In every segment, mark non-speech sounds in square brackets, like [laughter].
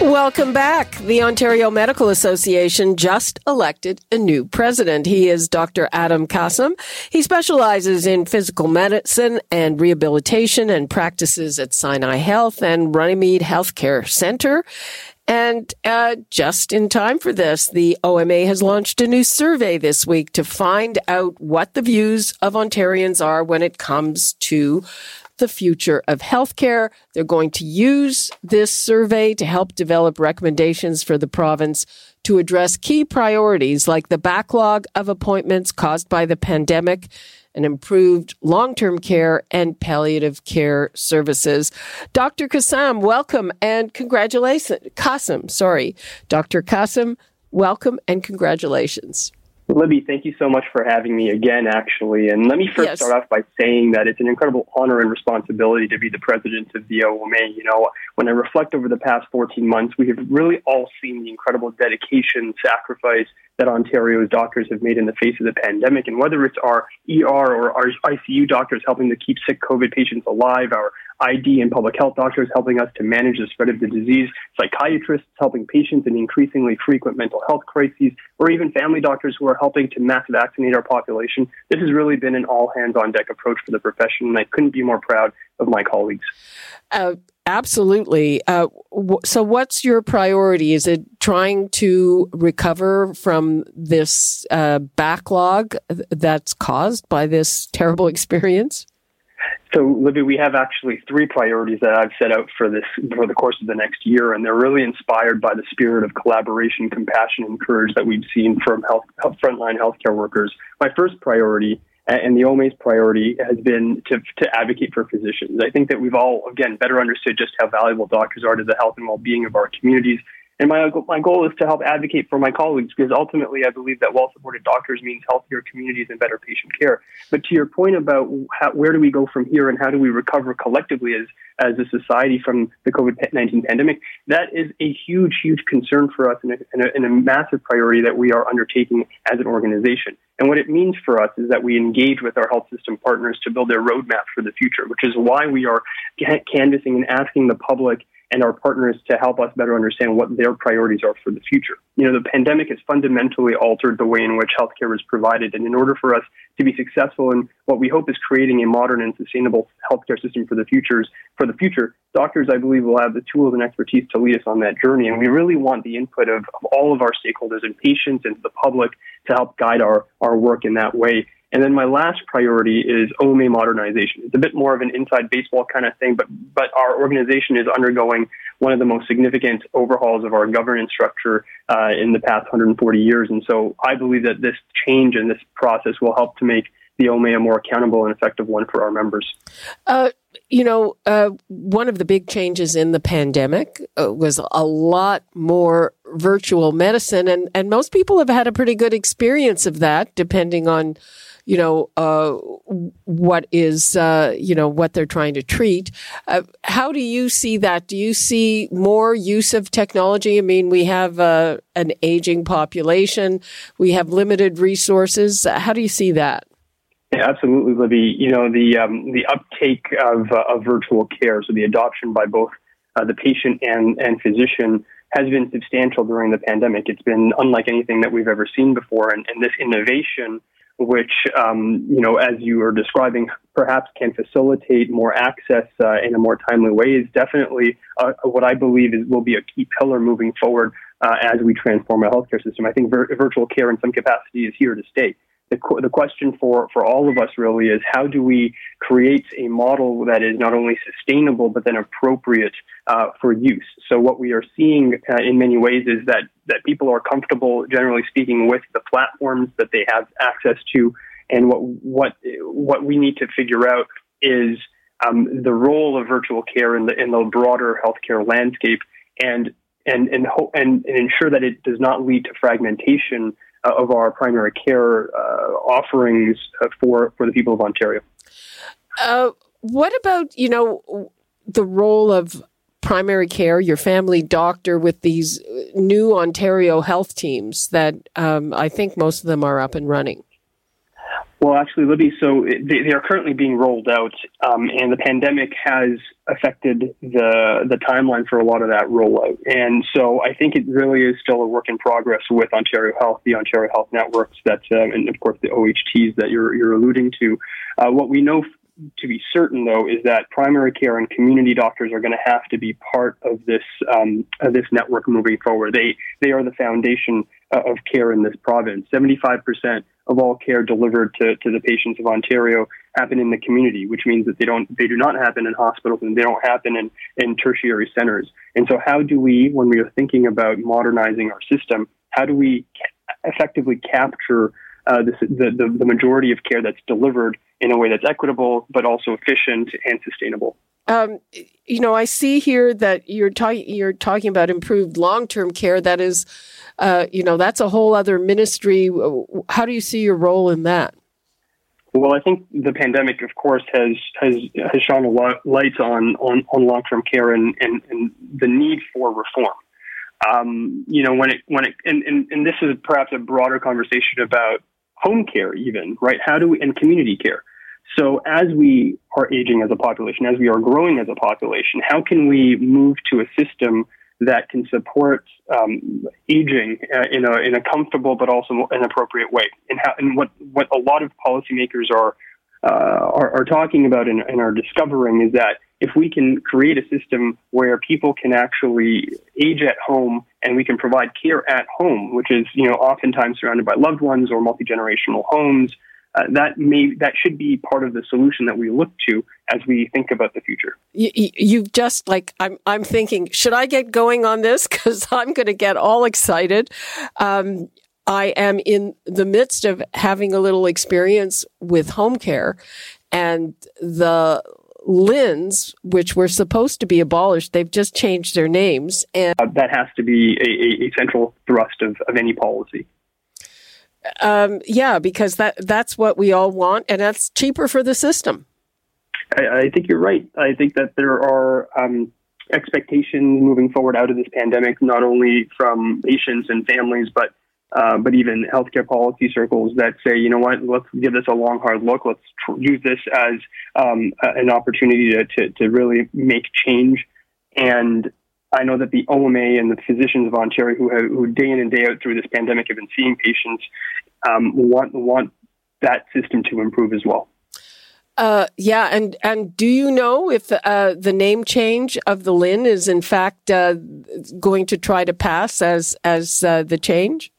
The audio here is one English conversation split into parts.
Welcome back. The Ontario Medical Association just elected a new president. He is Dr. Adam Kassam. He specializes in physical medicine and rehabilitation and practices at Sinai Health and Runnymede Healthcare Center. And uh, just in time for this, the OMA has launched a new survey this week to find out what the views of Ontarians are when it comes to the future of healthcare. They're going to use this survey to help develop recommendations for the province to address key priorities like the backlog of appointments caused by the pandemic and improved long-term care and palliative care services. Dr. Kassam, welcome and congratulations. Kassam, sorry. Dr. Kassam, welcome and congratulations. Libby, thank you so much for having me again, actually. And let me first yes. start off by saying that it's an incredible honor and responsibility to be the president of the OMA. You know, when I reflect over the past 14 months, we have really all seen the incredible dedication, sacrifice that Ontario's doctors have made in the face of the pandemic. And whether it's our ER or our ICU doctors helping to keep sick COVID patients alive, our ID and public health doctors helping us to manage the spread of the disease, psychiatrists helping patients in increasingly frequent mental health crises, or even family doctors who are helping to mass vaccinate our population. This has really been an all hands on deck approach for the profession, and I couldn't be more proud of my colleagues. Uh, absolutely. Uh, w- so, what's your priority? Is it trying to recover from this uh, backlog that's caused by this terrible [laughs] experience? So, Libby, we have actually three priorities that I've set out for this for the course of the next year, and they're really inspired by the spirit of collaboration, compassion, and courage that we've seen from health, health frontline healthcare workers. My first priority and the OMA's priority has been to, to advocate for physicians. I think that we've all, again, better understood just how valuable doctors are to the health and well-being of our communities and my, my goal is to help advocate for my colleagues because ultimately I believe that well supported doctors means healthier communities and better patient care. But to your point about how, where do we go from here and how do we recover collectively as, as a society from the COVID 19 pandemic, that is a huge, huge concern for us and a, and, a, and a massive priority that we are undertaking as an organization. And what it means for us is that we engage with our health system partners to build their roadmap for the future, which is why we are canvassing and asking the public and our partners to help us better understand what their priorities are for the future. You know, the pandemic has fundamentally altered the way in which healthcare is provided. And in order for us to be successful in what we hope is creating a modern and sustainable healthcare system for the futures, for the future, doctors, I believe, will have the tools and expertise to lead us on that journey. And we really want the input of, of all of our stakeholders and patients and the public to help guide our, our work in that way. And then my last priority is OMA modernization. It's a bit more of an inside baseball kind of thing, but, but our organization is undergoing one of the most significant overhauls of our governance structure uh, in the past 140 years. And so I believe that this change and this process will help to make the OMA a more accountable and effective one for our members. Uh, you know, uh, one of the big changes in the pandemic uh, was a lot more virtual medicine, and, and most people have had a pretty good experience of that, depending on you know, uh, what is, uh, you know, what they're trying to treat. Uh, how do you see that? Do you see more use of technology? I mean, we have an aging population, we have limited resources. How do you see that? Yeah, absolutely, Libby. You know, the um, the uptake of, uh, of virtual care, so the adoption by both uh, the patient and, and physician has been substantial during the pandemic. It's been unlike anything that we've ever seen before. And, and this innovation which, um, you know, as you are describing, perhaps can facilitate more access uh, in a more timely way is definitely uh, what I believe is will be a key pillar moving forward uh, as we transform our healthcare system. I think vir- virtual care in some capacity is here to stay the, the question for, for all of us really is how do we create a model that is not only sustainable but then appropriate uh, for use? So what we are seeing uh, in many ways is that that people are comfortable, generally speaking, with the platforms that they have access to, and what what what we need to figure out is um, the role of virtual care in the in the broader healthcare landscape and and and ho- and, and ensure that it does not lead to fragmentation of our primary care uh, offerings uh, for for the people of Ontario. Uh, what about you know the role of primary care, your family doctor, with these new Ontario health teams that um, I think most of them are up and running? Well, actually, Libby, so they, they are currently being rolled out, um, and the pandemic has affected the the timeline for a lot of that rollout. And so, I think it really is still a work in progress with Ontario Health, the Ontario Health networks, that, um, and of course the OHTs that you're you're alluding to. Uh, what we know to be certain, though, is that primary care and community doctors are going to have to be part of this um, of this network moving forward. They they are the foundation uh, of care in this province. Seventy five percent of all care delivered to, to the patients of Ontario happen in the community, which means that they don't they do not happen in hospitals and they don't happen in, in tertiary centers. And so, how do we, when we are thinking about modernizing our system, how do we effectively capture uh, the, the the majority of care that's delivered in a way that's equitable, but also efficient and sustainable? Um, you know, I see here that you're talking you're talking about improved long term care. That is, uh, you know, that's a whole other ministry. How do you see your role in that? Well, I think the pandemic, of course, has has has shone a lot light on on, on long term care and, and, and the need for reform. Um, you know, when it when it and, and, and this is perhaps a broader conversation about home care, even right? How do we and community care? So as we are aging as a population, as we are growing as a population, how can we move to a system that can support um, aging uh, in a in a comfortable but also an appropriate way? And how and what what a lot of policymakers are uh, are, are, talking about and, and are discovering is that if we can create a system where people can actually age at home and we can provide care at home, which is you know oftentimes surrounded by loved ones or multi generational homes uh, that may that should be part of the solution that we look to as we think about the future. You, you just like I'm. I'm thinking, should I get going on this? [laughs] Because I'm going to get all excited. Um, I am in the midst of having a little experience with home care, and the LHINs, which were supposed to be abolished, they've just changed their names, and uh, that has to be a, a central thrust of, of any policy. Um, yeah, because that that's what we all want, and that's cheaper for the system. I, I think you're right. I think that there are um, expectations moving forward out of this pandemic, not only from patients and families, but uh, but even healthcare policy circles that say, you know what, let's give this a long, hard look. Let's tr- use this as um, an opportunity to, to, to really make change. And I know that the OMA and the physicians of Ontario, who have, who day in and day out through this pandemic have been seeing patients, um, want want that system to improve as well. Uh, yeah, and and do you know if uh, the name change of the LHIN is in fact uh, going to try to pass as as uh, the change?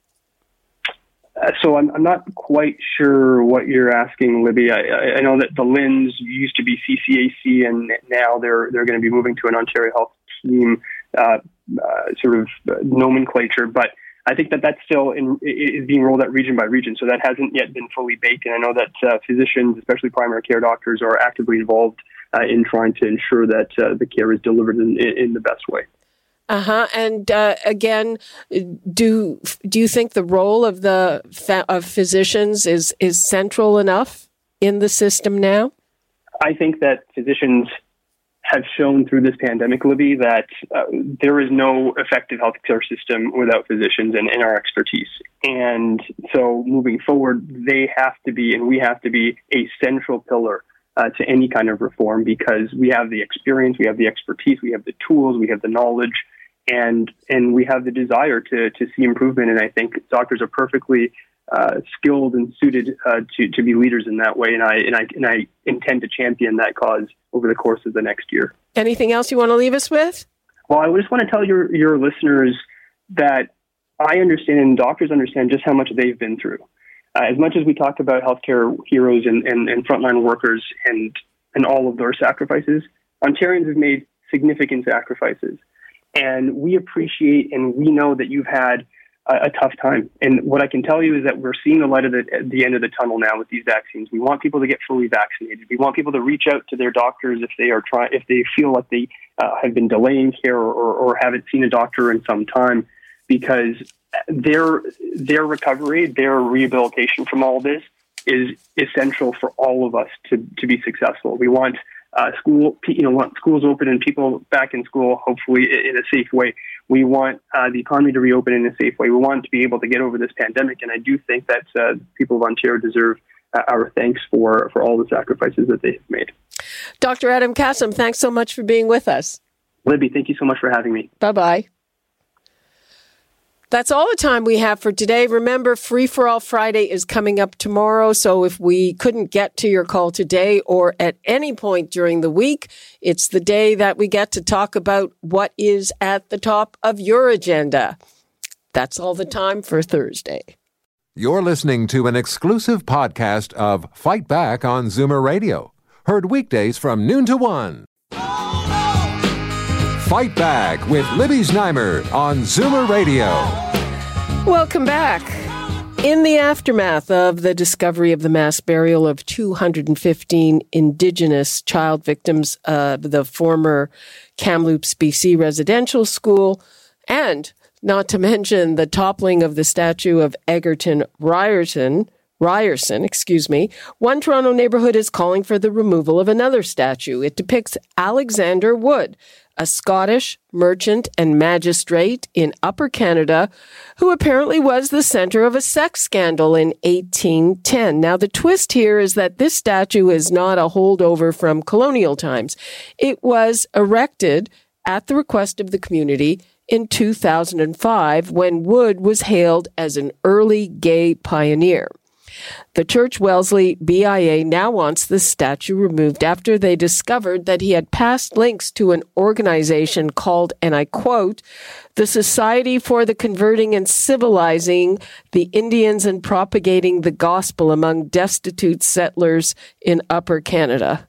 Uh, so I'm, I'm not quite sure what you're asking, Libby. I, I know that the LHINs used to be CCAC, and now they're they're going to be moving to an Ontario Health team uh, uh, sort of nomenclature, but I think that that's still in, is being rolled out region by region, so that hasn't yet been fully baked. And I know that uh, physicians, especially primary care doctors, are actively involved uh, in trying to ensure that uh, the care is delivered in, in the best way. Uh huh. And uh, again, do do you think the role of the of physicians is is central enough in the system now? I think that physicians have shown through this pandemic, Libby, that uh, there is no effective healthcare system without physicians and, and our expertise. And so moving forward, they have to be, and we have to be a central pillar uh, to any kind of reform because we have the experience, we have the expertise, we have the tools, we have the knowledge, and and we have the desire to to see improvement. And I think doctors are perfectly uh, skilled and suited uh, to to be leaders in that way. And I and I and I intend to champion that cause over the course of the next year. Anything else you want to leave us with? Well, I just want to tell your your listeners that I understand and doctors understand just how much they've been through. Uh, as much as we talk about healthcare heroes and, and, and frontline workers and and all of their sacrifices, Ontarians have made significant sacrifices. And we appreciate and we know that you've had a, tough time. And what I can tell you is that we're seeing the light at the, at the end of the tunnel now with these vaccines. We want people to get fully vaccinated. We want people to reach out to their doctors if they are trying, if they feel like they uh, have been delaying care or, or, or haven't seen a doctor in some time because their their recovery, their rehabilitation from all this is essential for all of us to, to be successful. We want uh, school, you know, want schools open and people back in school, hopefully in a safe way. We want uh, the economy to reopen in a safe way. We want to be able to get over this pandemic, and I do think that uh, people of Ontario deserve uh, our thanks for for all the sacrifices that they have made. Dr. Adam Kassam, thanks so much for being with us. Libby, thank you so much for having me. Bye bye. That's all the time we have for today. Remember, Free for All Friday is coming up tomorrow. So if we couldn't get to your call today or at any point during the week, it's the day that we get to talk about what is at the top of your agenda. That's all the time for Thursday. You're listening to an exclusive podcast of Fight Back on Zoomer Radio, heard weekdays from noon to one. Fight Back with Libby Znaimer on Zoomer Radio. Welcome back. In the aftermath of the discovery of the mass burial of 215 Indigenous child victims of the former Kamloops, BC residential school, and not to mention the toppling of the statue of Egerton Ryerson, Ryerson, excuse me, one Toronto neighborhood is calling for the removal of another statue. It depicts Alexander Wood, a Scottish merchant and magistrate in Upper Canada who apparently was the center of a sex scandal in 1810. Now, the twist here is that this statue is not a holdover from colonial times. It was erected at the request of the community in 2005 when Wood was hailed as an early gay pioneer. The Church Wellesley BIA now wants the statue removed after they discovered that he had past links to an organization called, and I quote, the Society for the Converting and Civilizing the Indians and Propagating the Gospel Among Destitute Settlers in Upper Canada.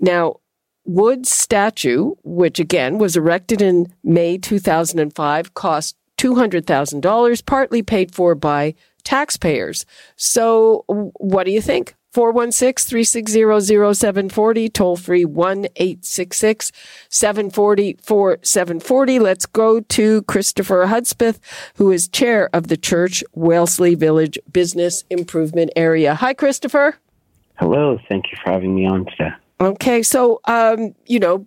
Now, Wood's statue, which again was erected in May 2005, cost $200,000, partly paid for by taxpayers. So what do you think? 416-360-0740, toll free 1-866-740-4740. Let's go to Christopher Hudspeth, who is chair of the Church Wellesley Village Business Improvement Area. Hi, Christopher. Hello. Thank you for having me on today. Okay. So, um, you know,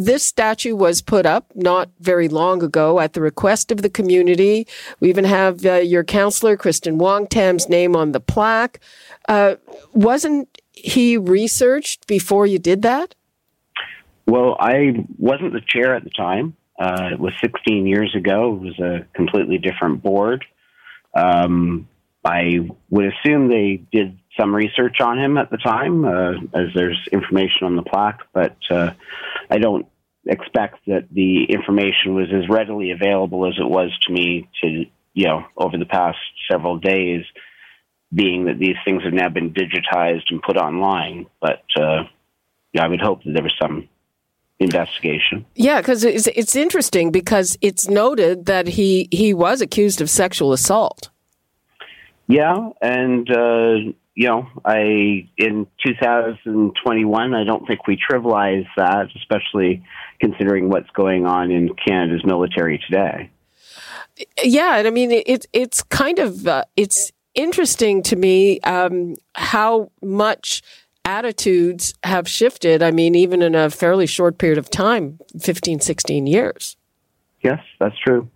this statue was put up not very long ago at the request of the community. We even have uh, your counselor, Kristyn Wong-Tam's name on the plaque. Uh, wasn't he researched before you did that? Well, I wasn't the chair at the time. Uh, it was 16 years ago. It was a completely different board. Um, I would assume they did some research on him at the time, uh, as there's information on the plaque, but uh, I don't expect that the information was as readily available as it was to me to, you know, over the past several days, being that these things have now been digitized and put online. But uh, yeah, I would hope that there was some investigation. Yeah, because it's, it's interesting because it's noted that he, he was accused of sexual assault. Yeah, and uh, you know, I in 2021, I don't think we trivialize that, especially considering what's going on in Canada's military today. Yeah, and I mean, it's it's kind of uh, it's interesting to me um, how much attitudes have shifted. I mean, even in a fairly short period of time 15, 16 years. Yes, that's true.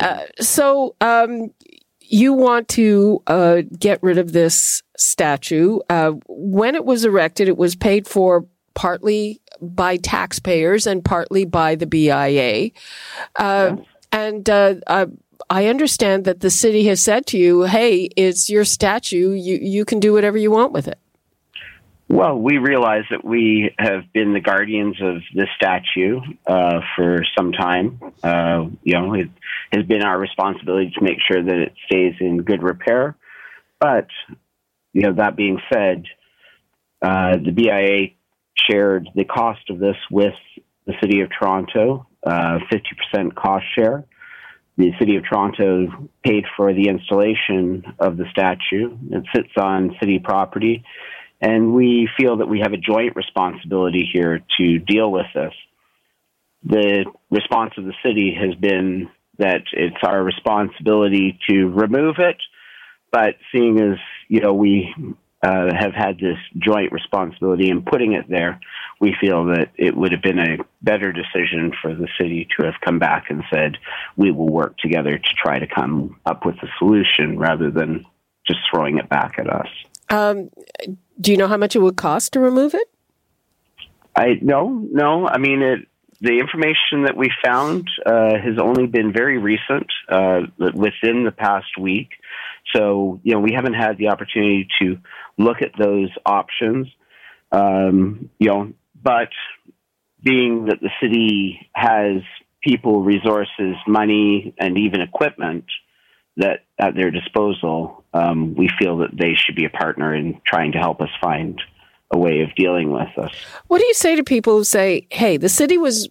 Uh, so, um, you want to uh, get rid of this statue. Uh, when it was erected, it was paid for partly by taxpayers and partly by the BIA. Uh, and uh, uh, I understand that the city has said to you, "Hey, it's your statue. You you can do whatever you want with it." Well, we realize that we have been the guardians of this statue uh, for some time. Uh, you know, it has been our responsibility to make sure that it stays in good repair. But, you know, that being said, uh, the BIA shared the cost of this with the City of Toronto, uh, 50% cost share. The City of Toronto paid for the installation of the statue. It sits on city property and we feel that we have a joint responsibility here to deal with this. the response of the city has been that it's our responsibility to remove it. But seeing as you know we uh, have had this joint responsibility in putting it there, we feel that it would have been a better decision for the city to have come back and said we will work together to try to come up with a solution rather than just throwing it back at us. Um, do you know how much it would cost to remove it? I no, no. I mean, it, the information that we found uh, has only been very recent, uh, within the past week. So, you know, we haven't had the opportunity to look at those options. Um, you know, but being that the city has people, resources, money, and even equipment that at their disposal, um, we feel that they should be a partner in trying to help us find a way of dealing with this. What do you say to people who say, hey, the city was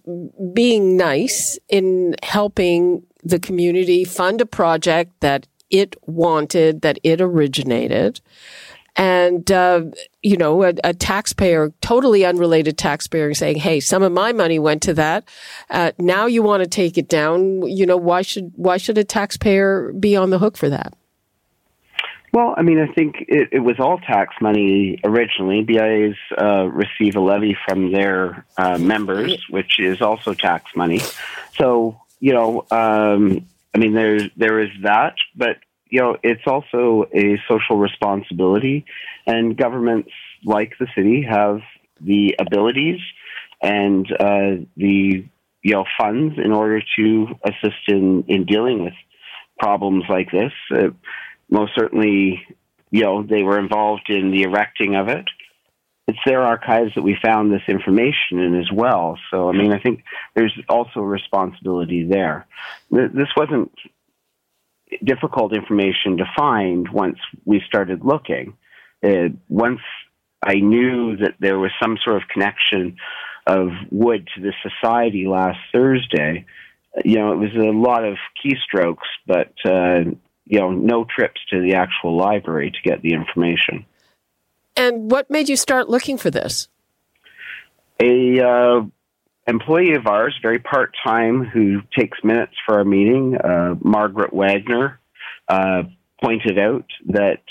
being nice in helping the community fund a project that it wanted, that it originated? And, uh, you know, a, a, taxpayer, totally unrelated taxpayer saying, Hey, some of my money went to that. Uh, now you want to take it down. You know, why should, why should a taxpayer be on the hook for that? Well, I mean, I think it, it was all tax money originally. BIAs uh, receive a levy from their uh, members, which is also tax money. So, you know, um, I mean, there there is that, but you know, it's also a social responsibility, and governments like the city have the abilities and uh, the you know funds in order to assist in in dealing with problems like this. Uh, most certainly, you know, they were involved in the erecting of it. It's their archives that we found this information in as well. So, I mean, I think there's also a responsibility there. This wasn't difficult information to find once we started looking. Uh, once I knew that there was some sort of connection of wood to the society last Thursday, you know, it was a lot of keystrokes, but uh, you know, no trips to the actual library to get the information. And what made you start looking for this? A uh, employee of ours, very part time, who takes minutes for our meeting, uh, Margaret Wagner, uh, pointed out that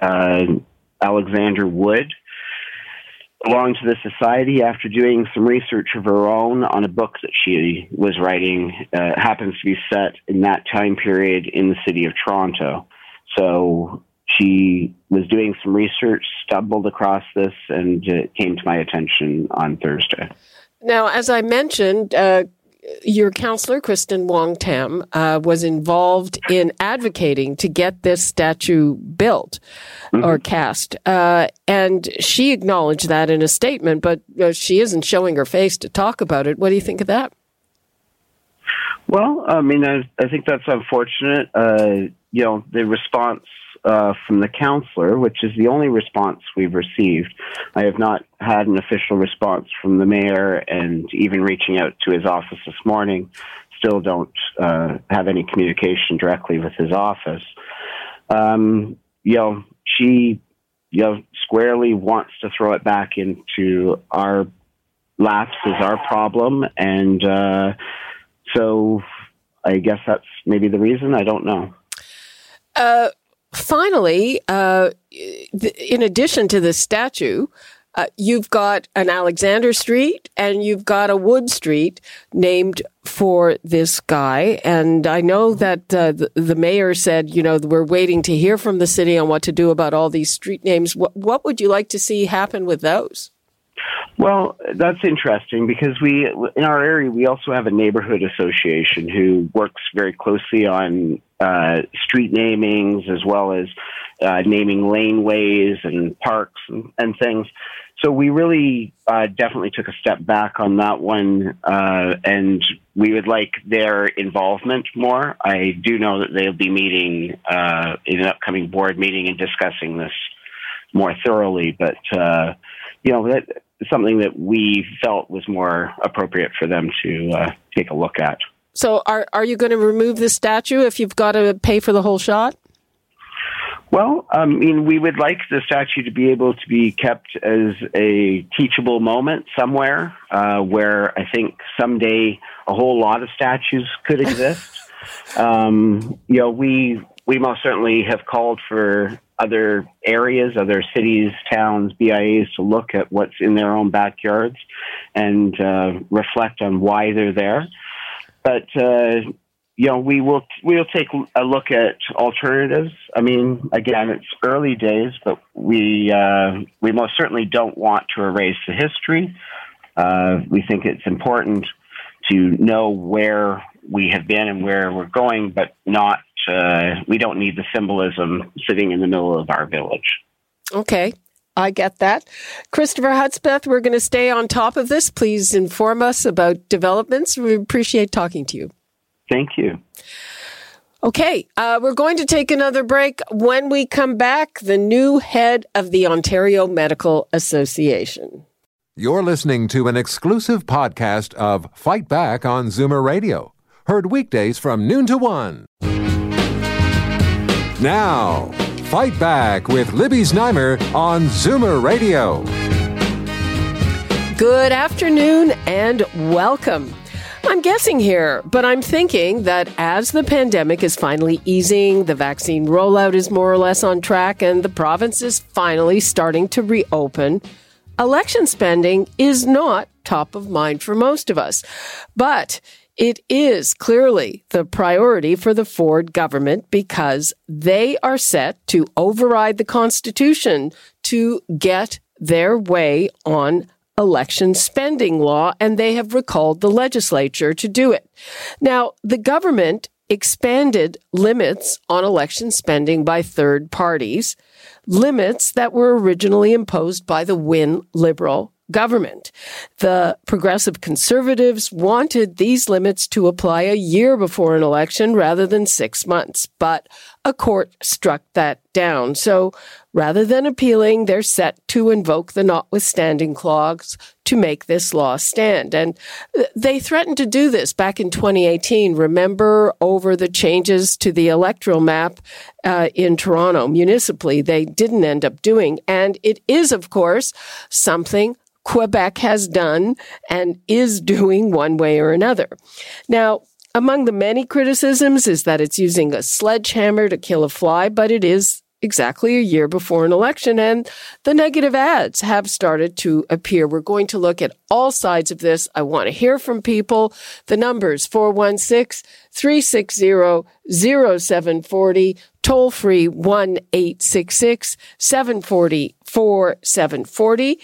uh, Alexander Wood belonged to the society after doing some research of her own on a book that she was writing. Uh, happens to be set in that time period in the city of Toronto. So she was doing some research, stumbled across this, and it came to my attention on Thursday. Now, as I mentioned, uh, your counselor, Kristyn Wong-Tam, uh, was involved in advocating to get this statue built mm-hmm. or cast. Uh, and she acknowledged that in a statement, but uh, she isn't showing her face to talk about it. What do you think of that? Well, I mean, I, I think that's unfortunate. Uh, you know, the response uh, from the counselor, which is the only response we've received. I have not had an official response from the mayor, and even reaching out to his office this morning, still don't uh, have any communication directly with his office. Um, you know, she, you know, squarely wants to throw it back into our laps as our problem, and uh, so I guess that's maybe the reason. I don't know. Uh, finally, uh, in addition to the statue, uh, you've got an Alexander Street and you've got a Wood Street named for this guy. And I know that uh, the, the, mayor said, you know, we're waiting to hear from the city on what to do about all these street names. What, what would you like to see happen with those? Well, that's interesting because we, in our area, we also have a neighborhood association who works very closely on uh, street namings as well as uh, naming laneways and parks and, and, things. So we really uh, definitely took a step back on that one, uh, and we would like their involvement more. I do know that they'll be meeting uh, in an upcoming board meeting and discussing this more thoroughly, but uh, you know that something that we felt was more appropriate for them to take a look at. So, are are you going to remove the statue if you've got to pay for the whole shot? Well, I mean, we would like the statue to be able to be kept as a teachable moment somewhere uh, where I think someday a whole lot of statues could exist. [laughs] um, you know, we we most certainly have called for other areas, other cities, towns, BIAs to look at what's in their own backyards and uh, reflect on why they're there. But uh, you know, we will we'll take a look at alternatives. I mean, again, it's early days, but we uh, we most certainly don't want to erase the history. Uh, we think it's important to know where we have been and where we're going, but not uh, we don't need the symbolism sitting in the middle of our village. Okay. I get that. Christopher Hudspeth, we're going to stay on top of this. Please inform us about developments. We appreciate talking to you. Thank you. Okay, uh, we're going to take another break. When we come back, the new head of the Ontario Medical Association. You're listening to an exclusive podcast of Fight Back on Zoomer Radio, heard weekdays from noon to one. Now, Fight Back with Libby Znaimer on Zoomer Radio. Good afternoon and welcome. I'm guessing here, but I'm thinking that as the pandemic is finally easing, the vaccine rollout is more or less on track, and the province is finally starting to reopen, election spending is not top of mind for most of us. But it is clearly the priority for the Ford government because they are set to override the Constitution to get their way on election spending law, and they have recalled the legislature to do it. Now, the government expanded limits on election spending by third parties, limits that were originally imposed by the Wynne Liberal government. The progressive conservatives wanted these limits to apply a year before an election rather than six months, but a court struck that down. So rather than appealing, they're set to invoke the notwithstanding clause to make this law stand. And they threatened to do this back in 2018. Remember over the changes to the electoral map uh, in Toronto municipally, they didn't end up doing. And it is, of course, something Quebec has done and is doing one way or another. Now, among the many criticisms is that it's using a sledgehammer to kill a fly, but it is exactly a year before an election and the negative ads have started to appear. We're going to look at all sides of this. I want to hear from people. The numbers 416 360 0740 toll free 1 866 740 4740.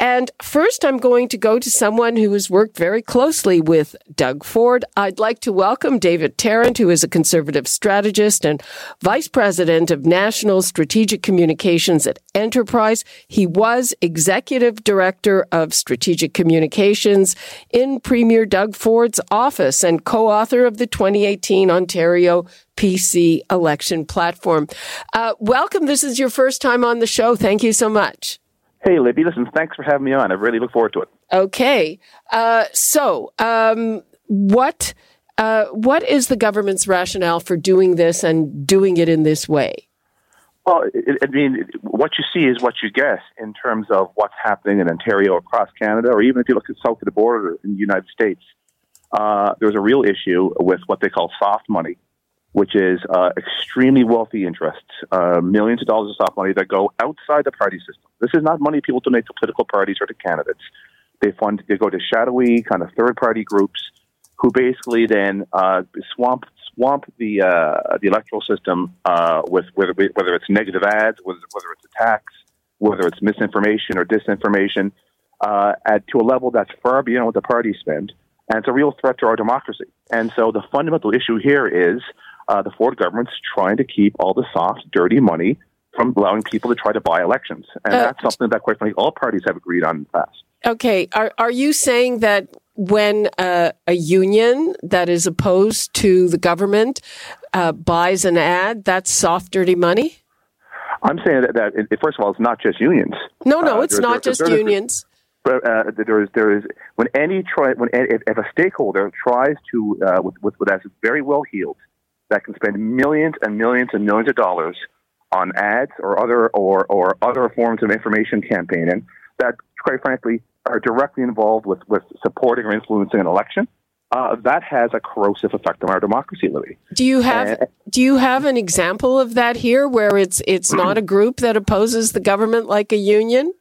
And first, I'm going to go to someone who has worked very closely with Doug Ford. I'd like to welcome David Tarrant, who is a conservative strategist and vice president of national strategic communications at Enterprise. He was executive director of strategic communications in Premier Doug Ford's office and co author of the 2018 Ontario PC election platform. Uh, welcome. This is your first time on the show. Thank you so much. Hey, Libby. Listen, thanks for having me on. I really look forward to it. Okay. Uh, so, um, what uh, what is the government's rationale for doing this and doing it in this way? Well, I mean, what you see is what you get in terms of what's happening in Ontario, across Canada, or even if you look at south of the border in the United States. Uh, there's a real issue with what they call soft money, which is uh, extremely wealthy interests, uh, millions of dollars of soft money that go outside the party system. This is not money people donate to political parties or to candidates. They fund, they go to shadowy kind of third party groups who basically then uh, swamp swamp the uh, the electoral system uh, with whether whether it's negative ads, whether, whether it's attacks, whether it's misinformation or disinformation, at to a level that's far beyond what the parties spend, and it's a real threat to our democracy. And so the fundamental issue here is uh, the Ford government's trying to keep all the soft, dirty money from allowing people to try to buy elections, and uh, that's something that, quite frankly, all parties have agreed on in the past. Okay, are are you saying that when uh, a union that is opposed to the government uh, buys an ad, that's soft, dirty money? I'm saying that, that it, first of all, it's not just unions. No, no, uh, it's not just unions. But uh, there is there is when any try when if, if a stakeholder tries to uh, with, with with that's very well heeled that can spend millions and millions and millions of dollars on ads or other or, or other forms of information campaigning that, quite frankly, are directly involved with, with supporting or influencing an election, uh, that has a corrosive effect on our democracy, Louis. Do you have uh, do you have an example of that here, where it's it's not a group that opposes the government like a union?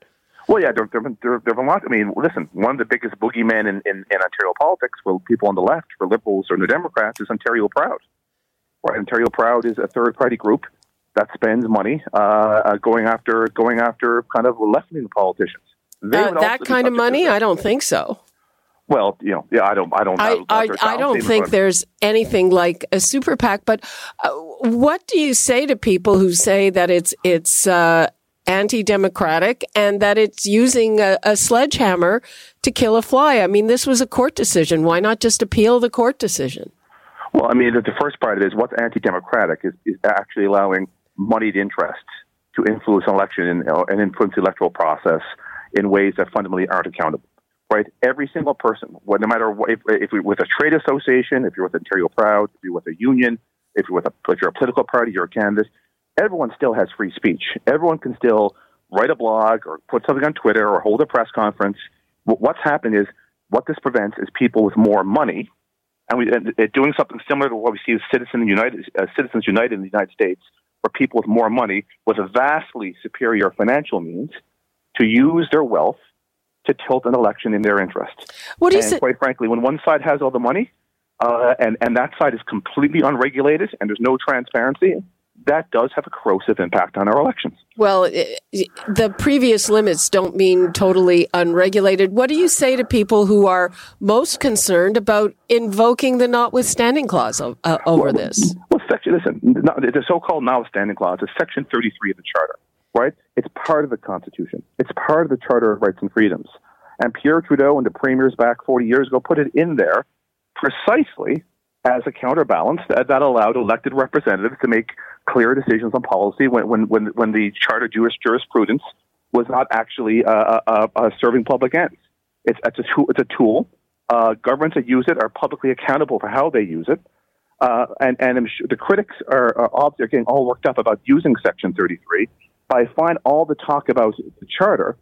Well, yeah, there, there, there, there have been lots. I mean, listen, one of the biggest boogeymen in, in, in Ontario politics for people on the left, for Liberals or the Democrats, is Ontario Proud. Right? Ontario Proud is a third party group that spends money uh, uh, going after going after kind of left wing politicians. Uh, that kind of money? I don't think so. Well, you know, yeah, I don't, I don't, I, I, I don't think there's anything like a super PAC. But uh, what do you say to people who say that it's it's uh, anti-democratic and that it's using a, a, sledgehammer to kill a fly? I mean, this was a court decision. Why not just appeal the court decision? Well, I mean, the first part of it is what's anti-democratic is, is actually allowing moneyed interests to influence an election and, uh, and influence the electoral process in ways that fundamentally aren't accountable right? Every single person, no matter what, if, if you're with a trade association, if you're with Ontario Proud, if you're with a union, if you're with a, if you're a political party, you're a candidate, everyone still has free speech. Everyone can still write a blog or put something on Twitter or hold a press conference. What's happened is what this prevents is people with more money, and we and doing something similar to what we see with Citizens United, uh, Citizens United in the United States, where people with more money with a vastly superior financial means to use their wealth to tilt an election in their interest. What is and it? Quite frankly, when one side has all the money, uh, and and that side is completely unregulated, and there's no transparency, that does have a corrosive impact on our elections. Well, the previous limits don't mean totally unregulated. What do you say to people who are most concerned about invoking the notwithstanding clause uh, over well, this? Well, section, listen, the so-called notwithstanding clause is Section 33 of the Charter right? It's part of the Constitution. It's part of the Charter of Rights and Freedoms. And Pierre Trudeau and the premiers back 40 years ago put it in there precisely as a counterbalance that, that allowed elected representatives to make clear decisions on policy when, when, when, when the Charter Jewish jurisprudence was not actually uh, uh, uh, uh, serving public ends. It's, it's, a, tool, it's a tool. Uh, governments that use it are publicly accountable for how they use it. Uh, and and sure the critics are, are, getting all worked up about using Section 33 But I find all the talk about the charter,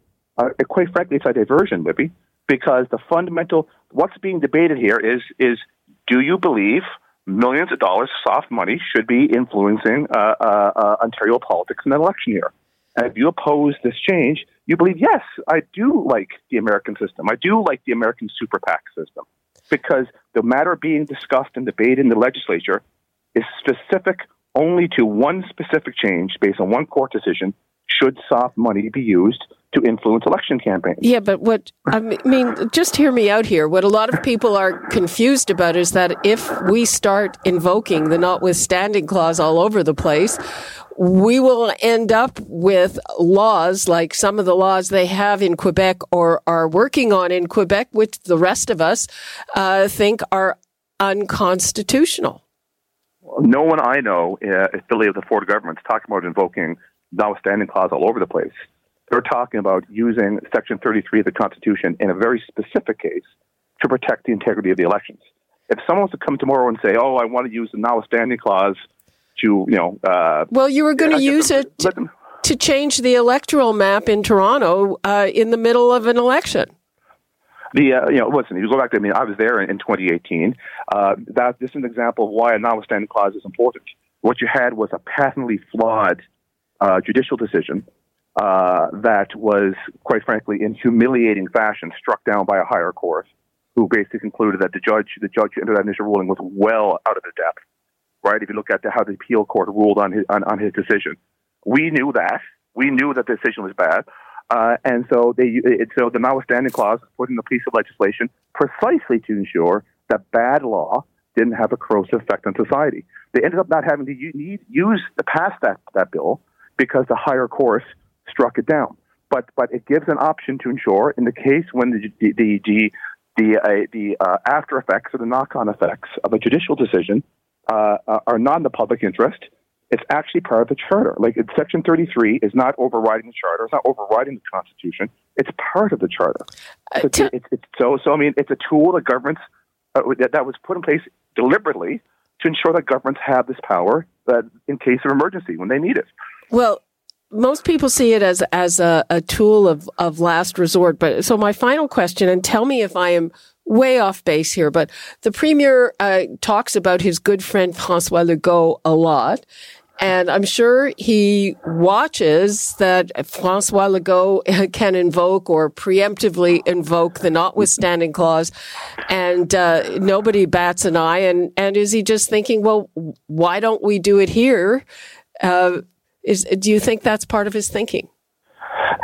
quite frankly, it's a diversion, Libby, because the fundamental, what's being debated here is, is do you believe millions of dollars soft money should be influencing uh, uh, uh, Ontario politics in an election year? And if you oppose this change, you believe, yes, I do like the American system. I do like the American super PAC system because the matter being discussed and debated in the legislature is specific only to one specific change based on one court decision should soft money be used to influence election campaigns. Yeah, but what I mean, just hear me out here. What a lot of people are confused about is that if we start invoking the notwithstanding clause all over the place, we will end up with laws like some of the laws they have in Quebec or are working on in Quebec, which the rest of us uh, think are unconstitutional no one I know uh, affiliated with the Ford government is talking about invoking notwithstanding clause all over the place. They're talking about using Section 33 of the Constitution in a very specific case to protect the integrity of the elections. If someone was to come tomorrow and say, "Oh, I want to use the notwithstanding clause to," you know, uh, well, you were going to use them, it to, to, change the electoral map in Toronto uh, in the middle of an election. The uh, you know listen, you go back to I mean I was there in, in 2018. Uh, that this is an example of why a notwithstanding clause is important. What you had was a patently flawed uh, judicial decision uh, that was, quite frankly, in humiliating fashion, struck down by a higher court, who basically concluded that the judge the judge entered that initial ruling was well out of his depth. Right? If you look at the, how the appeal court ruled on his on, on his decision, we knew that we knew that the decision was bad. Uh, and so they, it, so the notwithstanding clause was put in the piece of legislation precisely to ensure that bad law didn't have a corrosive effect on society. They ended up not having to use, use to pass that, that bill because the higher court struck it down. But but it gives an option to ensure, in the case when the the the the, the, uh, the uh, after effects or the knock on effects of a judicial decision uh, are not in the public interest, it's actually part of the charter. Like Section 33 is not overriding the charter. It's not overriding the Constitution. It's part of the charter. Uh, so, t- it's, it's, so, so I mean, it's a tool that governments uh, that, that was put in place deliberately to ensure that governments have this power that in case of emergency when they need it. Well, most people see it as as a, a tool of, of last resort. But so my final question, and tell me if I am way off base here, but the premier uh, talks about his good friend Francois Legault a lot. And I'm sure he watches that Francois Legault [laughs] can invoke or preemptively invoke the notwithstanding clause, and uh, nobody bats an eye. And, and is he just thinking, well, why don't we do it here? Uh, is do you think that's part of his thinking?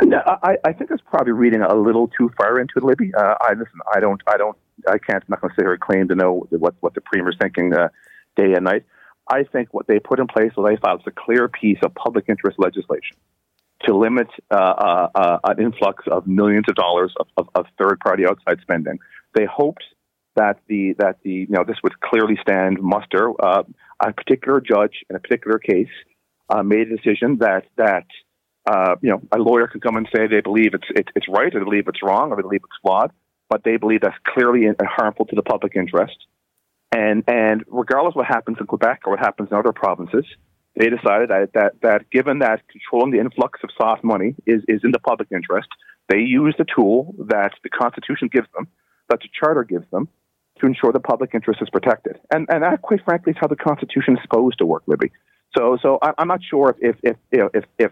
No, I, I think it's probably reading a little too far into it, Libby. Uh, I listen. I don't. I don't. I can't. I'm not going to sit here and claim to know what what the premier's thinking uh, day and night. I think what they put in place, what they filed, is a clear piece of public interest legislation to limit uh, uh, uh, an influx of millions of dollars of, of, of third-party outside spending. They hoped that the that the you know this would clearly stand muster. Uh, a particular judge in a particular case uh, made a decision that that uh, you know a lawyer can come and say they believe it's it, it's right, or they believe it's wrong, or they believe it's flawed, but they believe that's clearly harmful to the public interest. And and regardless of what happens in Quebec or what happens in other provinces, they decided that that, that given that controlling the influx of soft money is, is in the public interest, they use the tool that the Constitution gives them, that the Charter gives them, to ensure the public interest is protected. And and that, quite frankly, is how the Constitution is supposed to work, Libby. So, so I'm not sure if if if if, if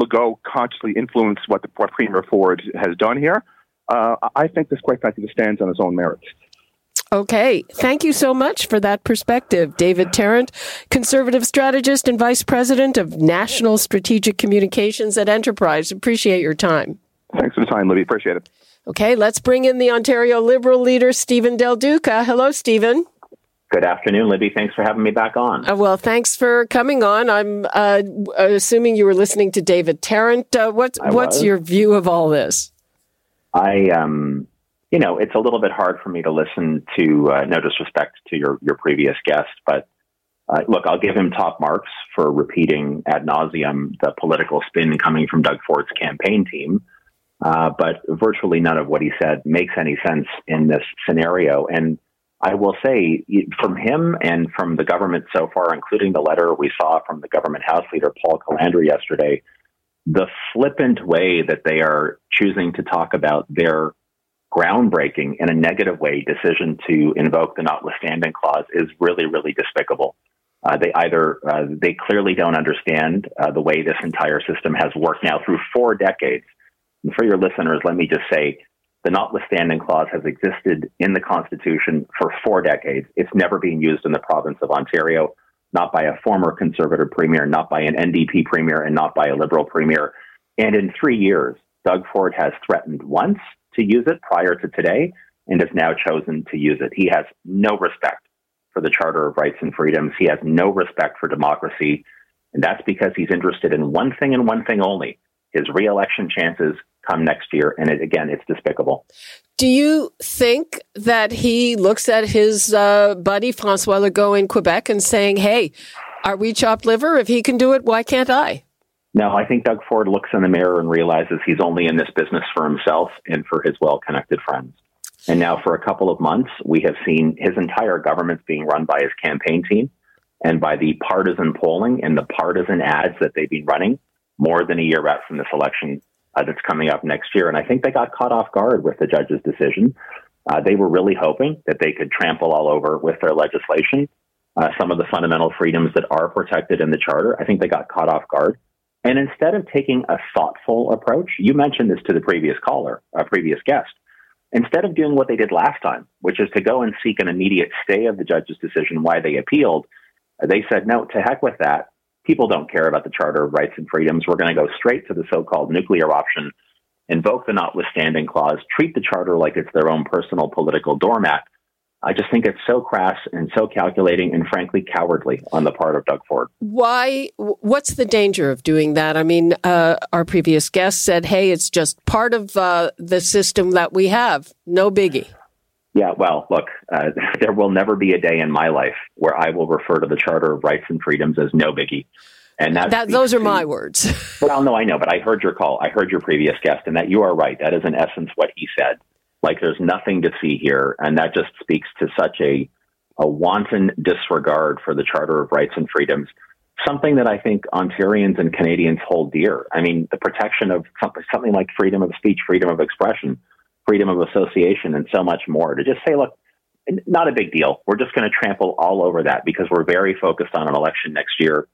Legault consciously influenced what the what Premier Ford has done here. Uh, I think this, quite frankly, stands on its own merits. Okay. Thank you so much for that perspective. David Tarrant, conservative strategist and vice president of national strategic communications at Enterprise. Appreciate your time. Thanks for the time, Libby. Appreciate it. Okay, let's bring in the Ontario Liberal leader, Stephen Del Duca. Hello, Stephen. Good afternoon, Libby. Thanks for having me back on. Uh, well, thanks for coming on. I'm uh, assuming you were listening to David Tarrant. Uh, what, what's your view of all this? I, um, you know, it's a little bit hard for me to listen to. Uh, no disrespect to your your previous guest, but uh, look, I'll give him top marks for repeating ad nauseum the political spin coming from Doug Ford's campaign team. Uh, but virtually none of what he said makes any sense in this scenario. And I will say from him and from the government so far, including the letter we saw from the government House Leader Paul Calandra yesterday, the flippant way that they are choosing to talk about their groundbreaking in a negative way decision to invoke the notwithstanding clause is really, really despicable. Uh, they either uh, they clearly don't understand uh, the way this entire system has worked now through four decades. And for your listeners, let me just say the notwithstanding clause has existed in the Constitution for four decades. It's never been used in the province of Ontario, not by a former Conservative premier, not by an NDP premier, and not by a Liberal premier. And in three years, Doug Ford has threatened once to use it prior to today and has now chosen to use it. He has no respect for the Charter of Rights and Freedoms. He has no respect for democracy. And that's because he's interested in one thing and one thing only his reelection chances come next year. And it, again, it's despicable. Do you think that he looks at his uh, buddy Francois Legault in Quebec and saying, hey, are we chopped liver? If he can do it, why can't I? No, I think Doug Ford looks in the mirror and realizes he's only in this business for himself and for his well connected friends. And now, for a couple of months, we have seen his entire government being run by his campaign team and by the partisan polling and the partisan ads that they've been running more than a year out from this election uh, that's coming up next year. And I think they got caught off guard with the judge's decision. Uh, they were really hoping that they could trample all over with their legislation uh, some of the fundamental freedoms that are protected in the charter. I think they got caught off guard. And instead of taking a thoughtful approach, you mentioned this to the previous caller, a previous guest. Instead of doing what they did last time, which is to go and seek an immediate stay of the judge's decision why they appealed, they said, no, to heck with that people don't care about the Charter of Rights and Freedoms. We're going to go straight to the so called nuclear option, invoke the notwithstanding clause, treat the Charter like it's their own personal political doormat. I just think it's so crass and so calculating and frankly cowardly on the part of Doug Ford. Why? What's the danger of doing that? I mean, uh, our previous guest said, hey, it's just part of uh, the system that we have. No biggie. Yeah, well, look, uh, [laughs] there will never be a day in my life where I will refer to the Charter of Rights and Freedoms as no biggie. And that, those are to, my words. [laughs] well, no, I know, but I heard your call. I heard your previous guest, and that you are right. That is in essence what he said. Like there's nothing to see here, and that just speaks to such a a wanton disregard for the Charter of Rights and Freedoms. something that I think Ontarians and Canadians hold dear. I mean, the protection of something like freedom of speech, freedom of expression, freedom of association, and so much more. To just say, look, not a big deal. We're just going to trample all over that because we're very focused on an election next year.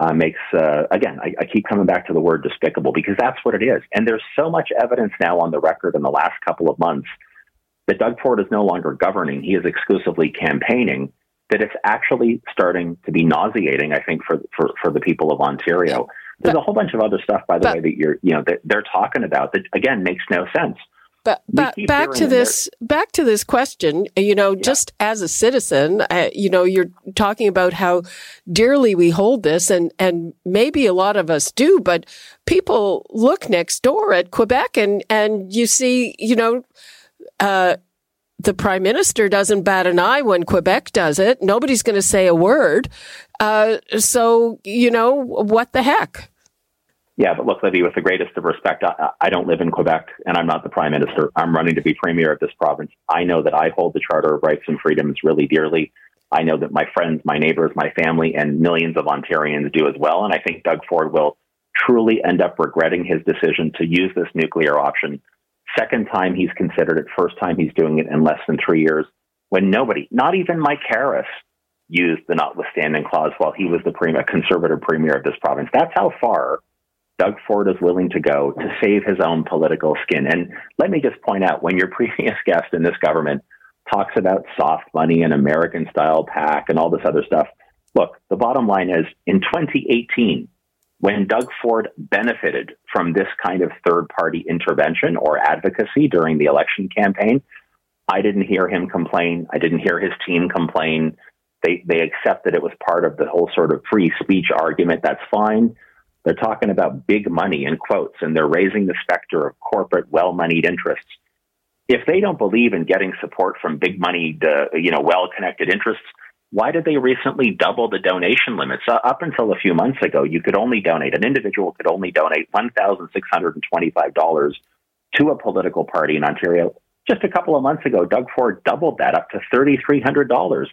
Uh, makes uh, again, I, I, keep coming back to the word despicable because that's what it is. And there's so much evidence now on the record in the last couple of months that Doug Ford is no longer governing; he is exclusively campaigning that it's actually starting to be nauseating, I think, for, for, for the people of Ontario. There's but, a whole bunch of other stuff, by the but, way, that you're, you know, that they're talking about that again makes no sense. But, but back to this, back to this question, you know, yeah. just as a citizen, uh, you know, you're talking about how dearly we hold this and, and maybe a lot of us do, but people look next door at Quebec and, and you see, you know, uh, the prime minister doesn't bat an eye when Quebec does it. Nobody's going to say a word. Uh, so, you know, what the heck? Yeah, but look, Libby, with the greatest of respect, I, I, don't live in Quebec and I'm not the prime minister. I'm running to be premier of this province. I know that I hold the Charter of Rights and Freedoms really dearly. I know that my friends, my neighbors, my family, and millions of Ontarians do as well. And I think Doug Ford will truly end up regretting his decision to use this nuclear option Second time he's considered it. First time he's doing it in less than three years when nobody, not even Mike Harris, used the notwithstanding clause while he was the premier, conservative premier of this province. That's how far Doug Ford is willing to go to save his own political skin. And let me just point out when your [laughs] previous guest in this government talks about soft money and American style PAC and all this other stuff, look, the bottom line is in 2018, when Doug Ford benefited from this kind of third party intervention or advocacy during the election campaign, I didn't hear him complain. I didn't hear his team complain. They, they accepted it was part of the whole sort of free speech argument. That's fine. They're talking about big money in quotes, and they're raising the specter of corporate, well moneyed interests. If they don't believe in getting support from big money, you know, well connected interests, why did they recently double the donation limits? Uh, up until a few months ago, you could only donate, an individual could only donate $1,625 to a political party in Ontario. Just a couple of months ago, Doug Ford doubled that up to $3,300.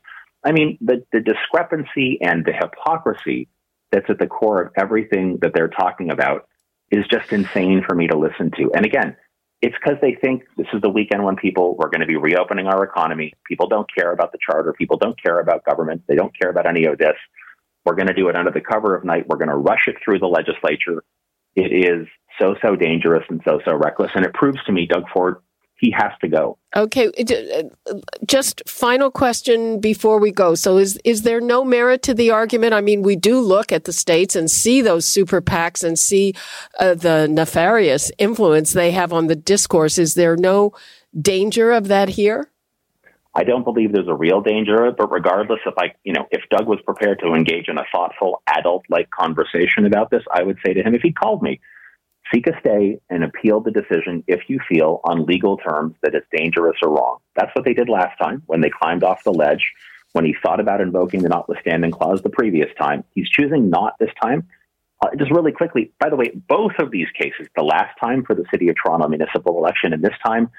I mean, the, the discrepancy and the hypocrisy that's at the core of everything that they're talking about is just insane for me to listen to. And again, it's because they think this is the weekend when people we're going to be reopening our economy. People don't care about the charter. People don't care about government. They don't care about any of this. We're going to do it under the cover of night. We're going to rush it through the legislature. It is so so dangerous and so so reckless, and it proves to me Doug Ford he has to go. Okay, uh, just final question before we go. So is is there no merit to the argument? I mean, we do look at the states and see those super PACs and see uh, the nefarious influence they have on the discourse. Is there no danger of that here? I don't believe there's a real danger, but regardless if I, you know, if Doug was prepared to engage in a thoughtful adult-like conversation about this, I would say to him, if he called me, Seek a stay and appeal the decision if you feel on legal terms that it's dangerous or wrong. That's what they did last time when they climbed off the ledge, when he thought about invoking the notwithstanding clause the previous time. He's choosing not this time. Uh, just really quickly, by the way, both of these cases, the last time for the City of Toronto municipal election and this time,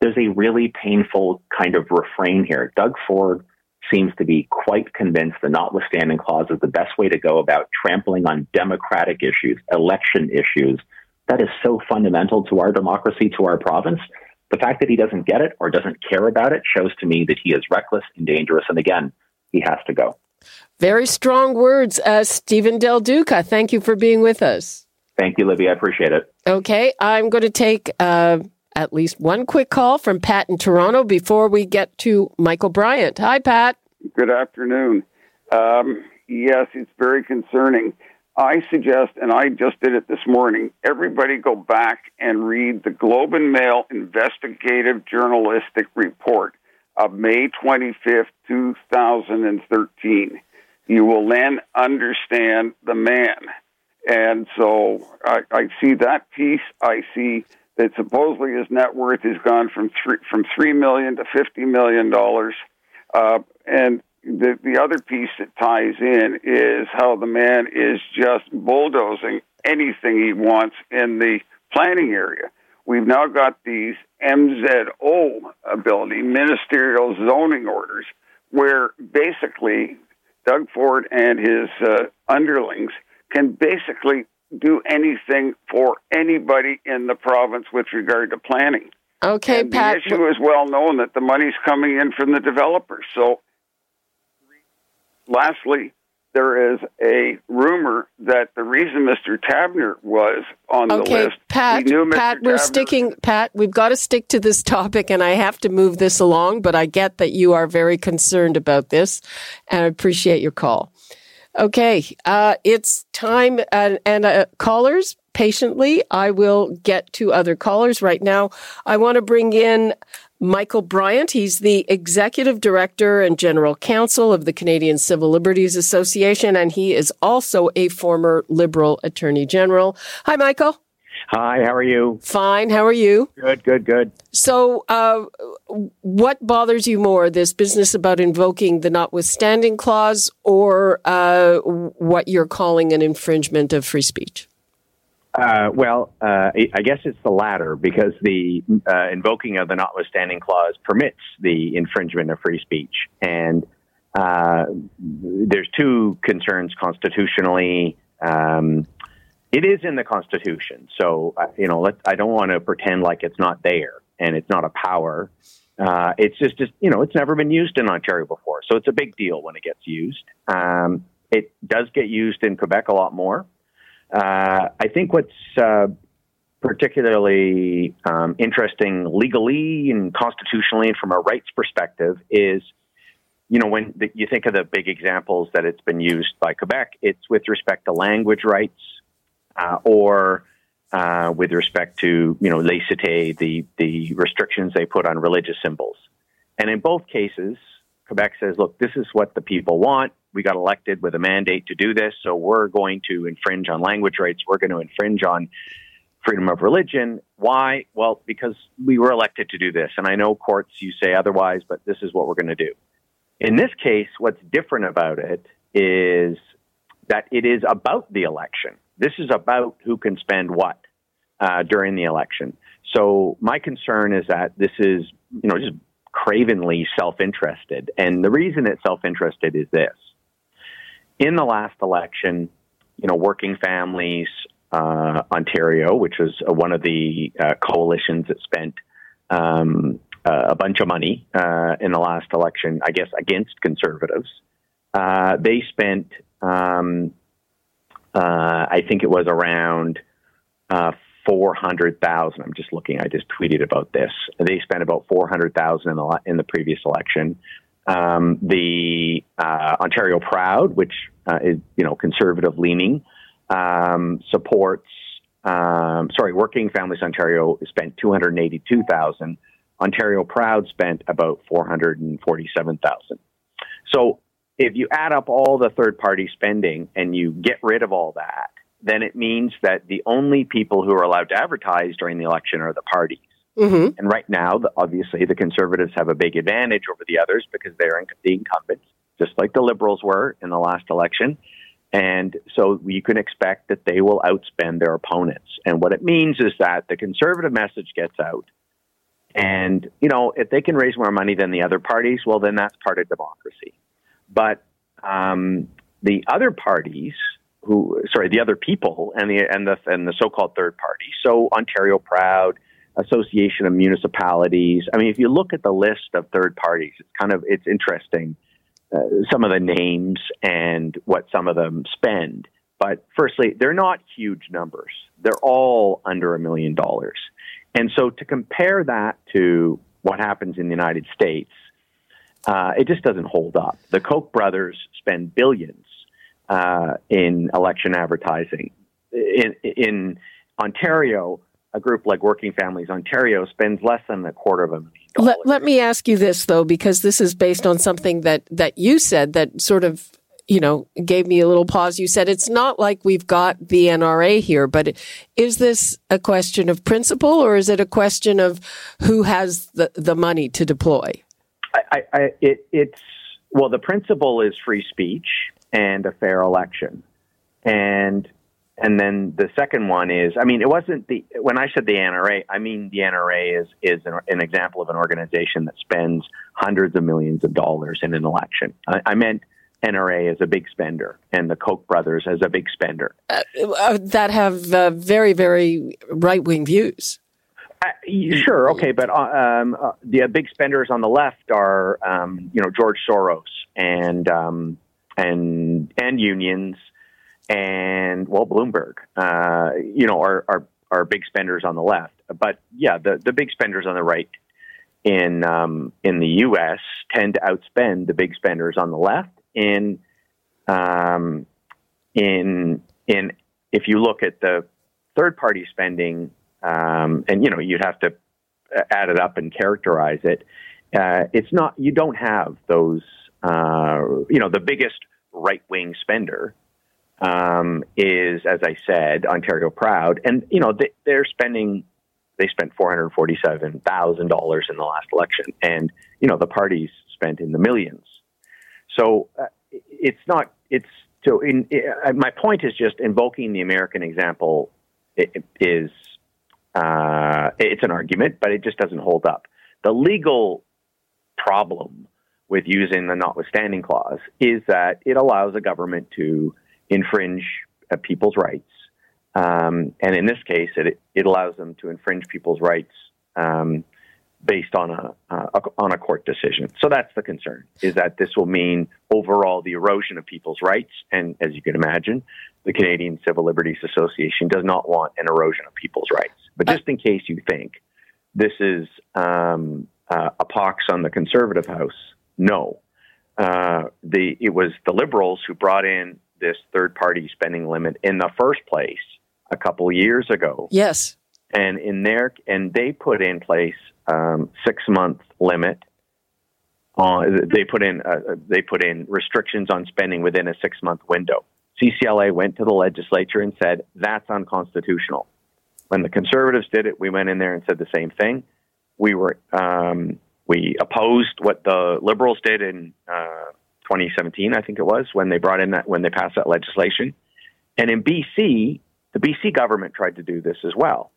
there's a really painful kind of refrain here. Doug Ford seems to be quite convinced the notwithstanding clause is the best way to go about trampling on democratic issues, election issues, that is so fundamental to our democracy, to our province. The fact that he doesn't get it or doesn't care about it shows to me that he is reckless and dangerous. And again, he has to go. Very strong words, uh, Stephen Del Duca. Thank you for being with us. Thank you, Libby. I appreciate it. Okay, I'm going to take uh, at least one quick call from Pat in Toronto before we get to Michael Bryant. Hi, Pat. Good afternoon. Um, yes, it's very concerning. I suggest, and I just did it this morning, everybody go back and read the Globe and Mail investigative journalistic report of May 25th, 2013. You will then understand the man. And so I, I see that piece. I see that supposedly his net worth has gone from three, from three million to fifty million dollars, uh, and the the other piece that ties in is how the man is just bulldozing anything he wants in the planning area. We've now got these MZO ability, ministerial zoning orders, where basically Doug Ford and his uh, underlings can basically do anything for anybody in the province with regard to planning. Okay, and Pat. The issue is well known that the money's coming in from the developers. So, lastly, there is a rumor that the reason Mr. Tabner was on okay, the list, Pat, Mr. Pat, we're sticking. Pat, we've got to stick to this topic, and I have to move this along. But I get that you are very concerned about this, and I appreciate your call. Okay, uh, it's time, and, and uh, callers, patiently, I will get to other callers right now. I want to bring in Michael Bryant. He's the executive director and general counsel of the Canadian Civil Liberties Association, and he is also a former Liberal attorney general. Hi, Michael. Hi, how are you? Fine. How are you? Good, good, good. So, uh, what bothers you more, this business about invoking the notwithstanding clause or uh, what you're calling an infringement of free speech? Uh, well, uh, I guess it's the latter because the uh, invoking of the notwithstanding clause permits the infringement of free speech. And uh, there's two concerns constitutionally. Um, it is in the Constitution. So, uh, you know, let, I don't want to pretend like it's not there and it's not a power. Uh, it's just, just, you know, it's never been used in Ontario before. So it's a big deal when it gets used. Um, it does get used in Quebec a lot more. Uh, I think what's uh, particularly um, interesting legally and constitutionally and from a rights perspective is, you know, when the, you think of the big examples that it's been used by Quebec, it's with respect to language rights uh, or uh, with respect to, you know, laicite, the, the restrictions they put on religious symbols. And in both cases, Quebec says, look, this is what the people want. We got elected with a mandate to do this, so we're going to infringe on language rights. We're going to infringe on freedom of religion. Why? Well, because we were elected to do this. And I know courts, you say otherwise, but this is what we're going to do. In this case, what's different about it is that it is about the election. This is about who can spend what uh, during the election. So my concern is that this is, you know, just cravenly self-interested. And the reason it's self-interested is this. In the last election, you know, working families, uh, Ontario, which was uh, one of the uh, coalitions that spent um, a bunch of money uh, in the last election, I guess, against conservatives. Uh, they spent, um, uh, I think it was around four hundred thousand. I'm just looking. I just tweeted about this. They spent about four hundred thousand in the in the previous election. Um, the Ontario Proud, which is you know conservative leaning, um, supports. Um, sorry, Working Families Ontario spent two hundred eighty-two thousand. Ontario Proud spent about four hundred and forty-seven thousand. So if you add up all the third-party spending and you get rid of all that, then it means that the only people who are allowed to advertise during the election are the parties. Mm-hmm. And right now, the, obviously, the Conservatives have a big advantage over the others because they're the incumbents, just like the Liberals were in the last election. And so you can expect that they will outspend their opponents. And what it means is that the conservative message gets out. And, you know, if they can raise more money than the other parties, well, then that's part of democracy. But um, the other parties, who, sorry, the other people and the, and the, and the so-called third parties, so Ontario Proud, Association of Municipalities. I mean, if you look at the list of third parties, it's kind of, it's interesting uh, some of the names and what some of them spend. But firstly, they're not huge numbers. They're all under a million dollars. And so to compare that to what happens in the United States, uh, it just doesn't hold up. The Koch brothers spend billions uh, in election advertising. In, in Ontario, a group like Working Families Ontario spends less than a quarter of a million dollars. Let, let me ask you this though, because this is based on something that that you said that sort of you know gave me a little pause. You said it's not like we've got the NRA here, but is this a question of principle or is it a question of who has the the money to deploy? I, I, it, it's well, the principle is free speech and a fair election, and and then the second one is, I mean, it wasn't the when I said the NRA, I mean the NRA is is an, an example of an organization that spends hundreds of millions of dollars in an election. I, I meant NRA as a big spender and the Koch brothers as a big spender. Uh, uh, that have uh, very, very right wing views. Uh, sure, okay, but uh, um, uh, the big spenders on the left are, um, you know, George Soros and um, and and unions and well, Bloomberg, you know, are, are are big spenders on the left. But yeah, the the big spenders on the right in um, in the U.S. tend to outspend the big spenders on the left in um, in in if you look at the third party spending, um, and you know you'd have to add it up and characterize it. Uh, it's not you don't have those uh, you know the biggest right wing spender um, is as I said Ontario Proud, and you know they, they're spending they spent four hundred forty seven thousand dollars in the last election, and you know the parties spent in the millions. So uh, it's not. It's so. In, uh, my point is just invoking the American example is uh, it's an argument, but it just doesn't hold up. The legal problem with using the notwithstanding clause is that it allows a government to infringe uh, people's rights. Um, and in this case, it, it allows them to infringe people's rights um, based on a, uh, on a court decision. So that's the concern: is that this will mean overall the erosion of people's rights. And as you can imagine, the Canadian Civil Liberties Association does not want an erosion of people's rights. But just in case you think this is um, uh, a pox on the Conservative House, no. Uh, the it was the Liberals who brought in this third party spending limit in the first place a couple years ago. Yes. And in their and they put in place um, six month limit. On, they put in uh, they put in restrictions on spending within a six month window. CCLA went to the legislature and said that's unconstitutional. When the conservatives did it, we went in there and said the same thing. We were um, we opposed what the liberals did in uh, 2017, I think it was, when they brought in that when they passed that legislation. And in BC, the BC government tried to do this as well,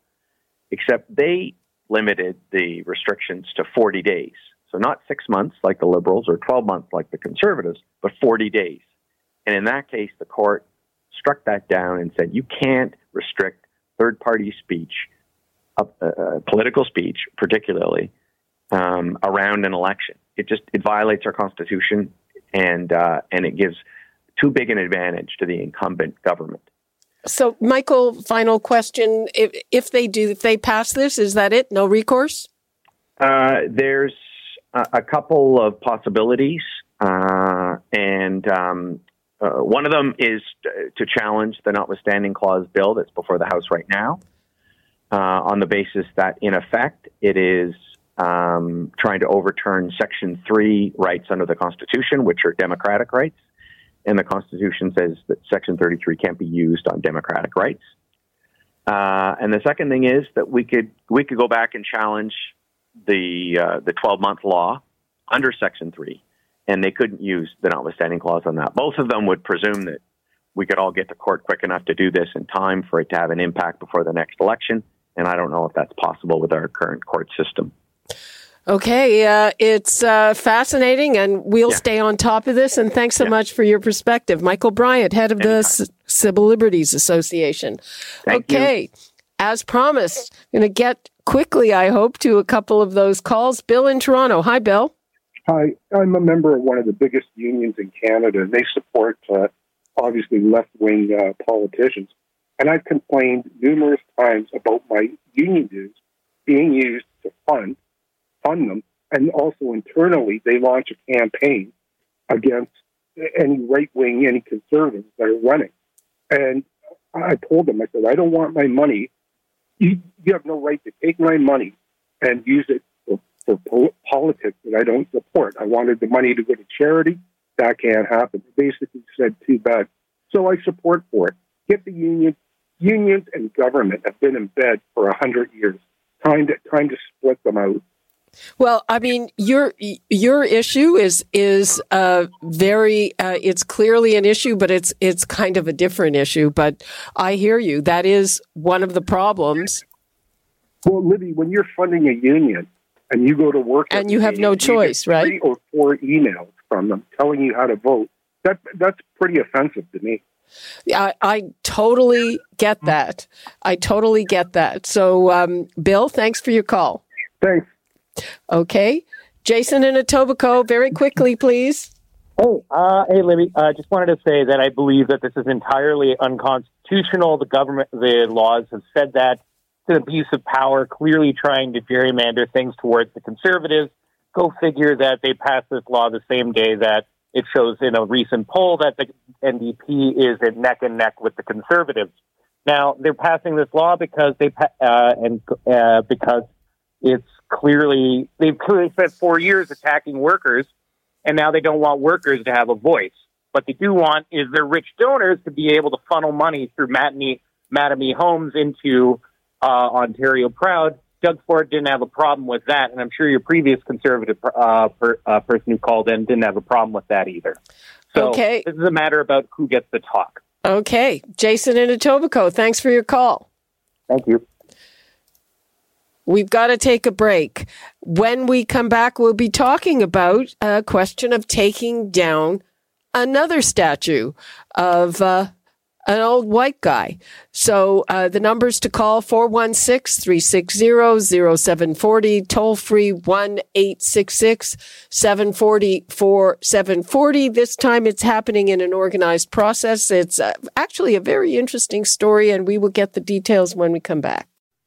except they limited the restrictions to 40 days. So not six months like the Liberals or 12 months like the Conservatives, but 40 days. And in that case, the court struck that down and said you can't restrict third party speech, uh, uh, political speech, particularly um, around an election. It just it violates our constitution and uh, and it gives too big an advantage to the incumbent government. So, Michael, final question: If if they do, if they pass this, is that it? No recourse? Uh, there's a, a, couple of possibilities, uh, and um, uh, one of them is to challenge the notwithstanding clause bill that's before the House right now, uh, on the basis that, in effect, it is um, trying to overturn Section three rights under the Constitution, which are democratic rights and the Constitution says that Section 33 can't be used on democratic rights. Uh, and the second thing is that we could we could go back and challenge the uh, the 12 month law under Section 3, and they couldn't use the notwithstanding clause on that. Both of them would presume that we could all get to court quick enough to do this in time for it to have an impact before the next election. And I don't know if that's possible with our current court system. Okay, uh, it's uh, fascinating, and we'll yeah. stay on top of this. And thanks so yeah. much for your perspective, Michael Bryant, head of Anytime. the S- Civil Liberties Association. Thank okay, you. as promised, going to get quickly, I hope, to a couple of those calls. Bill in Toronto. Hi, Bill. Hi, I'm a member of one of the biggest unions in Canada. They support uh, obviously left wing uh, politicians, and I've complained numerous times about my union dues being used to fund fund them. And also internally, they launch a campaign against any right wing, any conservatives that are running. And I told them, I said, I don't want my money. You, you have no right to take my money and use it for, for po- politics that I don't support. I wanted the money to go to charity. That can't happen. They basically said, too bad. So I support for it. Get the union. Unions and government have been in bed for a hundred years. Time to time to split them out. Well, I mean, your your issue is is uh, very. Uh, it's clearly an issue, but it's it's kind of a different issue. But I hear you. That is one of the problems. Well, Libby, when you're funding a union and you go to work, and you have no choice, right? Three or four emails from them telling you how to vote. that that's pretty offensive to me. I, I totally get that. I totally get that. So, um, Bill, thanks for your call. Thanks. Okay. Jason in Etobicoke, very quickly, please. Hey, uh, hey, Libby. I uh, just wanted to say that I believe that this is entirely unconstitutional. The government, the laws have said that. It's an abuse of power, clearly trying to gerrymander things towards the conservatives. Go figure that they passed this law the same day that it shows in a recent poll that the NDP is at neck and neck with the conservatives. Now they're passing this law because they uh, and uh, because it's clearly they've clearly spent four years attacking workers, and now they don't want workers to have a voice. What they do want is their rich donors to be able to funnel money through Mattamy, Mattamy Homes into uh, Ontario Proud Doug Ford didn't have a problem with that, and I'm sure your previous conservative uh, per, uh, person who called in didn't have a problem with that either. So okay. this is a matter about who gets the talk. Okay, Jason in Etobicoke, thanks for your call. Thank you. We've got to take a break. When we come back, we'll be talking about a question of taking down another statue of uh, an old white guy. So uh, the numbers to call 416 360 0740, toll free 1 866 740 4740. This time it's happening in an organized process. It's uh, actually a very interesting story, and we will get the details when we come back.